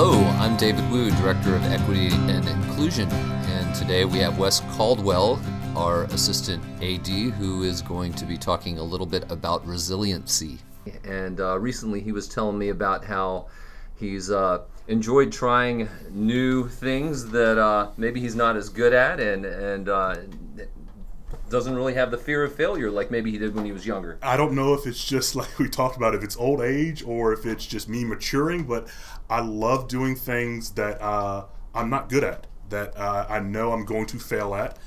Hello, I'm David Wu, Director of Equity and Inclusion, and today we have Wes Caldwell, our Assistant AD, who is going to be talking a little bit about resiliency. And uh, recently he was telling me about how he's uh, enjoyed trying new things that uh, maybe he's not as good at and, and uh, doesn't really have the fear of failure like maybe he did when he was younger. I don't know if it's just like we talked about, if it's old age or if it's just me maturing, but I love doing things that uh, I'm not good at, that uh, I know I'm going to fail at.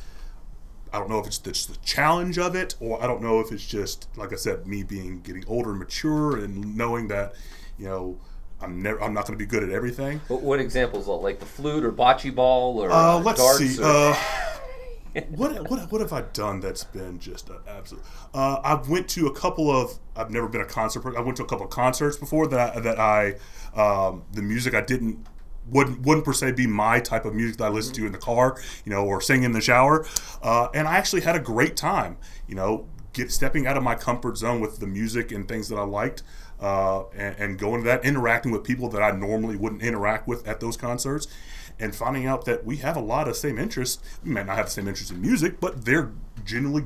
I don't know if it's just the challenge of it, or I don't know if it's just, like I said, me being getting older and mature and knowing that, you know, I'm never, I'm not going to be good at everything. What, what examples, like the flute or bocce ball or Uh, let's darts? see. or- Uh, what what what have I done that's been just an absolute? Uh, I went to a couple of. I've never been a concert. I went to a couple of concerts before that. I, that I um, the music I didn't wouldn't wouldn't per se be my type of music that I listen to in the car, you know, or sing in the shower. Uh, and I actually had a great time. You know, get stepping out of my comfort zone with the music and things that I liked. Uh, and, and going to that, interacting with people that I normally wouldn't interact with at those concerts, and finding out that we have a lot of same interests. We might not have the same interests in music, but they're genuinely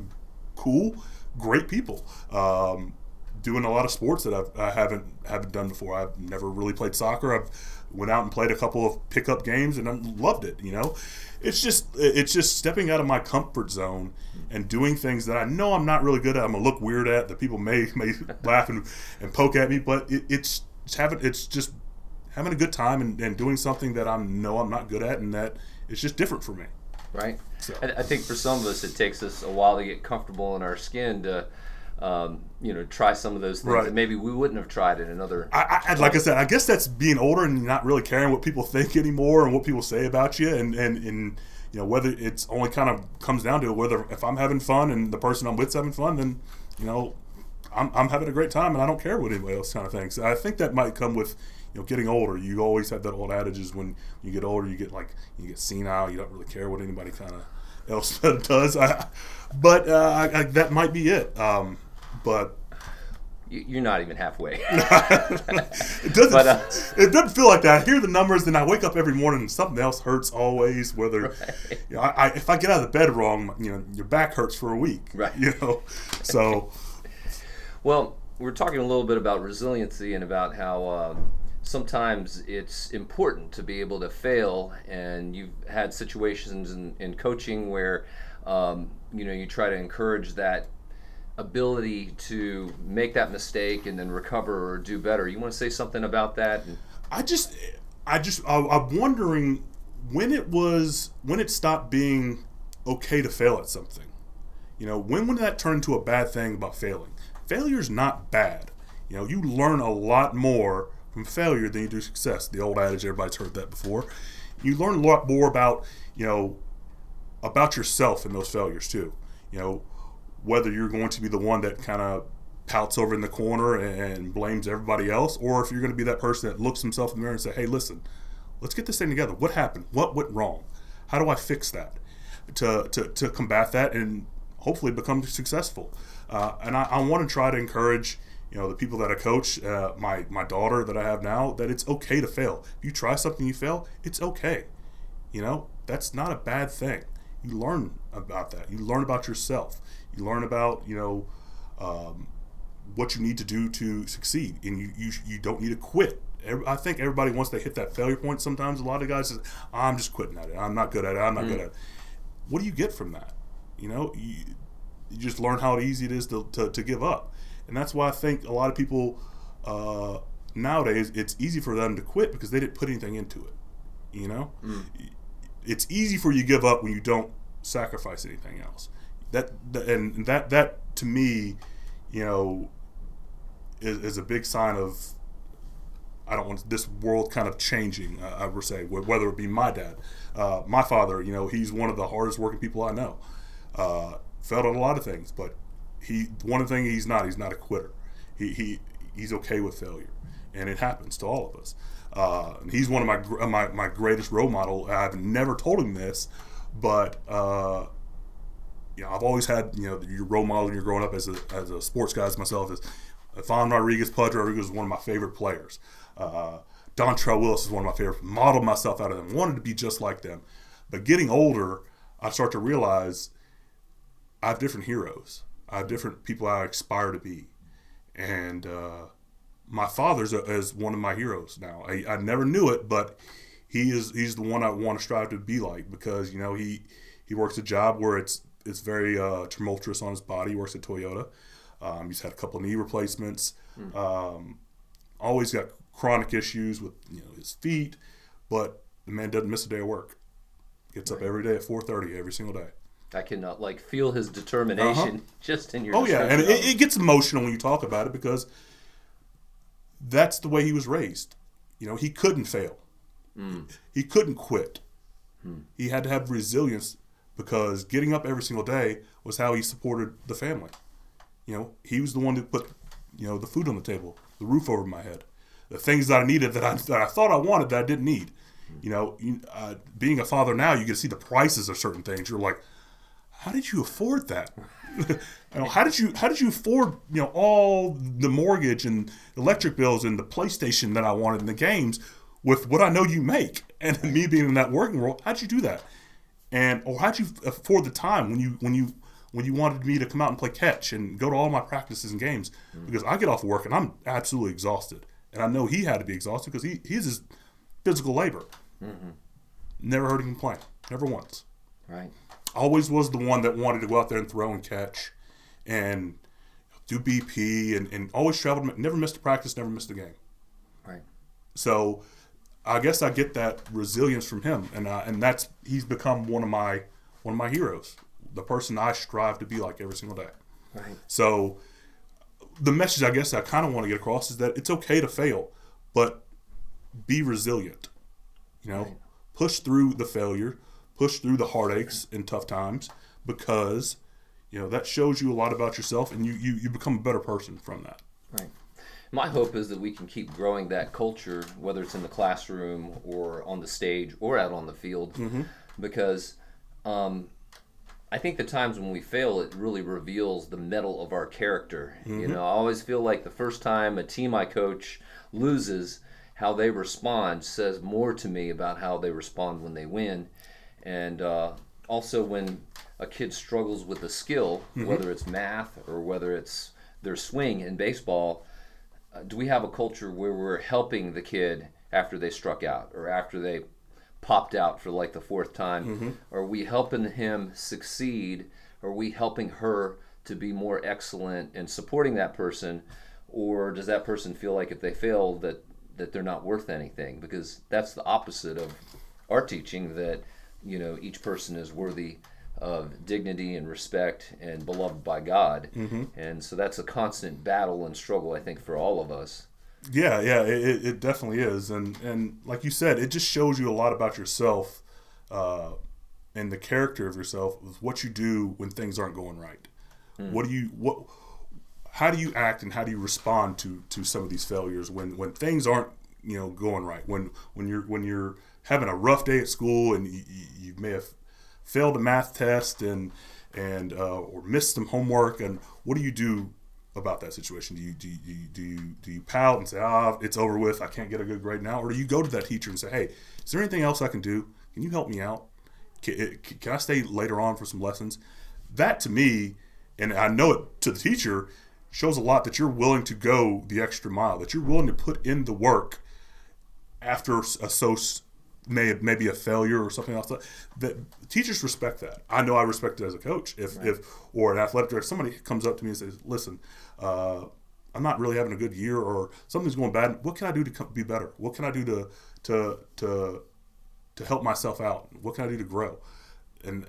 cool, great people. Um, doing a lot of sports that I've, I haven't haven't done before. I've never really played soccer. I've went out and played a couple of pickup games and I loved it. You know, it's just it's just stepping out of my comfort zone and doing things that I know I'm not really good at. I'm gonna look weird at that people may may laugh and, and poke at me, but it, it's it's having it's just having a good time and, and doing something that I know I'm not good at and that it's just different for me. right? So- I, I think for some of us, it takes us a while to get comfortable in our skin to, um, you know, try some of those things Right. that maybe we wouldn't have tried in another. I, I, like I said, I guess that's being older and not really caring what people think anymore and what people say about you, and and, and you know whether it's only kind of comes down to whether if I'm having fun and the person I'm with's having fun, then you know I'm, I'm having a great time and I don't care what anybody else kind of thinks. I think that might come with you know getting older. You always have that old adage is when you get older, you get like you get senile. You don't really care what anybody kind of else does. I, but uh, I, I, that might be it. Um, but You, you're not even halfway. it doesn't. But, uh, it doesn't feel like that. I hear the numbers, and I wake up every morning, and something else hurts always. Whether you know, I, I, if I get out of the bed wrong, you know, your back hurts for a week. Right. You know, so Well, we're talking a little bit about resiliency and about how um, sometimes it's important to be able to fail. And you've had situations in, in coaching where, um, you know, you try to encourage that ability to make that mistake and then recover or do better. You want to say something about that? I just, I just, I, I'm wondering when it was when it stopped being okay to fail at something. You know, when would that turn into a bad thing about failing? Failure's not bad. You know, you learn a lot more from failure than you do success. The old adage, everybody's heard that before. You learn a lot more about, you know, about yourself in those failures too. You know, whether you're going to be the one that kind of pouts over in the corner and blames everybody else, or if you're going to be that person that looks himself in the mirror and say, "Hey, listen, let's get this thing together. What happened? What went wrong? How do I fix that?" To to, to combat that and hopefully become successful. Uh, and I, I want to try to encourage you know the people that I coach, uh, my my daughter that I have now, that it's okay to fail. If you try something, you fail, it's okay. You know that's not a bad thing. You learn about that. You learn about yourself. You learn about you know. Um, what you need to do to succeed, and you you, you don't need to quit. Every- I think everybody once they hit that failure point, sometimes a lot of guys say, "I'm just quitting at it. I'm not good at it. I'm not good at it." What do you get from that? You know, you, you just learn how easy it is to, to, to give up, and that's why I think a lot of people uh, nowadays it's easy for them to quit because they didn't put anything into it. You know, it's easy for you to give up when you don't sacrifice anything else. That, that and that that to me, you know, is, is a big sign of I don't want this world kind of changing. Uh, I would say whether it be my dad, uh, my father. You know, he's one of the hardest working people I know. Uh, failed at a lot of things, but he one thing he's not. He's not a quitter. He, he he's okay with failure, and it happens to all of us. Uh, he's one of my, my my greatest role model. I've never told him this, but uh, you know, I've always had you know your role model when you're growing up as a, as a sports guy as myself is Ivan Rodriguez. Pudge Rodriguez is one of my favorite players. Uh, Dontrelle Willis is one of my favorites. Modeled myself out of them. Wanted to be just like them. But getting older, I start to realize I have different heroes. I have different people I aspire to be, and uh, my father's a, is one of my heroes now. I, I never knew it, but he is he's the one I want to strive to be like because you know he he works a job where it's it's very uh, tumultuous on his body. He works at Toyota. Um, he's had a couple knee replacements. Mm. Um, always got chronic issues with you know his feet, but the man doesn't miss a day of work. Gets right. up every day at four thirty every single day. I can uh, like feel his determination uh-huh. just in your. Oh yeah, and it, it, gets emotional when you talk about it because that's the way he was raised. You know, he couldn't fail. Mm. He couldn't quit. Mm. He had to have resilience because getting up every single day was how he supported the family. You know, he was the one that put, you know, the food on the table, the roof over my head, the things that I needed that I, that I thought I wanted that I didn't need. You know, uh, being a father now, you get to see the prices of certain things. You're like, how did you afford that? you know, how did you how did you afford you know all the mortgage and electric bills and the PlayStation that I wanted in the games with what I know you make and me being in that working world? How'd you do that? And or how'd you afford the time when you when you when you wanted me to come out and play catch and go to all my practices and games mm-hmm. because I get off work and I'm absolutely exhausted and I know he had to be exhausted because he he's his physical labor. Mm-hmm. Never heard him complain, never once. Right. Always was the one that wanted to go out there and throw and catch, and do BP and, and always traveled. Never missed a practice, never missed a game. Right. So, I guess I get that resilience from him, and uh, and that's he's become one of my one of my heroes, the person I strive to be like every single day. Right. So, the message I guess I kind of want to get across is that it's okay to fail, but be resilient. You know, right. push through the failure, push through the heartaches and tough times because you know that shows you a lot about yourself and you, you, you become a better person from that right my hope is that we can keep growing that culture whether it's in the classroom or on the stage or out on the field mm-hmm. because um, I think the times when we fail, it really reveals the mettle of our character. Mm-hmm. You know, I always feel like the first time a team I coach loses, how they respond says more to me about how they respond when they win and uh, also when a kid struggles with a skill, mm-hmm. whether it's math or whether it's their swing in baseball, uh, do we have a culture where we're helping the kid after they struck out or after they popped out for like the fourth time? Mm-hmm. Are we helping him succeed? Are we helping her to be more excellent and supporting that person? Or does that person feel like if they fail that that they're not worth anything? Because that's the opposite of our teaching that you know each person is worthy of dignity and respect and beloved by God. Mm-hmm. And so that's a constant battle and struggle, I think, for all of us. Yeah, yeah, it, it definitely is. And, and like you said, it just shows you a lot about yourself uh, and the character of yourself, with what you do when things aren't going right. Mm. What do you, what, how do you act and how do you respond to, to some of these failures when, when things aren't, you know, going right? When, when you're, when you're, having a rough day at school and you, you may have failed a math test and and uh, or missed some homework and what do you do about that situation? Do you do you, do you do you pout and say ah it's over with. I can't get a good grade now or do you go to that teacher and say hey is there anything else I can do? Can you help me out? Can, can I stay later on for some lessons? That to me and I know it to the teacher shows a lot that you're willing to go the extra mile that you're willing to put in the work after a so may maybe a failure or something else. That teachers respect that. I know I respect it as a coach. If right. if or an athletic director, somebody comes up to me and says, "Listen, uh, I'm not really having a good year, or something's going bad. What can I do to be better? What can I do to to to to help myself out? What can I do to grow?" And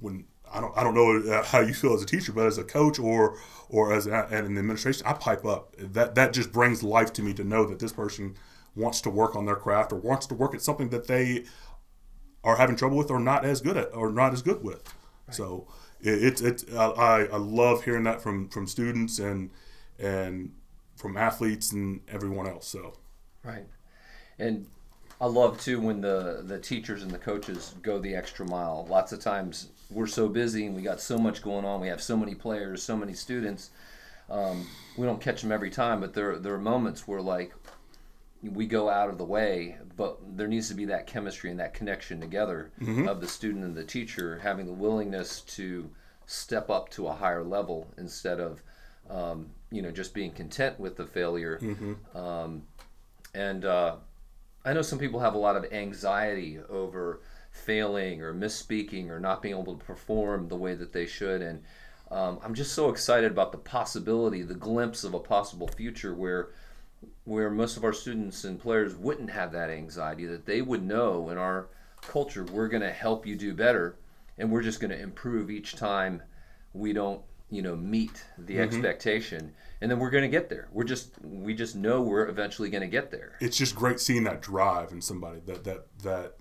when I don't I don't know how you feel as a teacher, but as a coach or or as an administration, I pipe up. That that just brings life to me to know that this person wants to work on their craft or wants to work at something that they are having trouble with or not as good at or not as good with. Right. So it's it, it, I, I love hearing that from from students and and from athletes and everyone else. So right, and I love too when the the teachers and the coaches go the extra mile. Lots of times we're so busy and we got so much going on. We have so many players, so many students. Um, we don't catch them every time, but there there are moments where like we go out of the way, but there needs to be that chemistry and that connection together of the student and the teacher having the willingness to step up to a higher level instead of, um, you know, just being content with the failure. Um, and uh, I know some people have a lot of anxiety over failing or misspeaking or not being able to perform the way that they should. And um, I'm just so excited about the possibility, the glimpse of a possible future where where most of our students and players wouldn't have that anxiety, that they would know in our culture, we're going to help you do better, and we're just going to improve each time we don't, you know, meet the expectation, and then we're going to get there. We're just, we just know we're eventually going to get there. It's just great seeing that drive in somebody that that that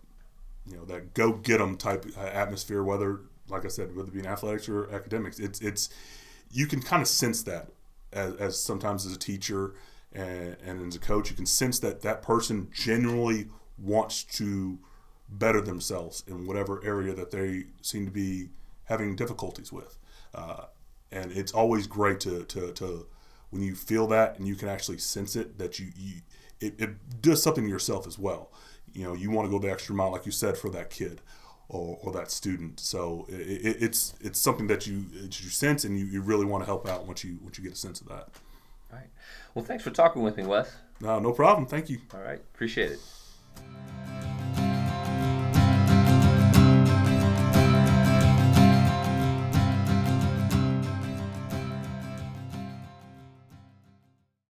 you know that go get 'em type uh, atmosphere. Whether, like I said, whether it be in athletics or academics, it's it's you can kind of sense that as, as sometimes as a teacher and, and as a coach, you can sense that that person genuinely wants to better themselves in whatever area that they seem to be having difficulties with. Uh, and it's always great to, to, to when you feel that and you can actually sense it that you, you it, it does something to yourself as well. You know, you want to go the extra mile, like you said, for that kid or, or that student. So it, it, it's it's something that you you sense and you, you really want to help out once you once you get a sense of that. All right. Well, thanks for talking with me, Wes. No, no problem. Thank you. All right. Appreciate it.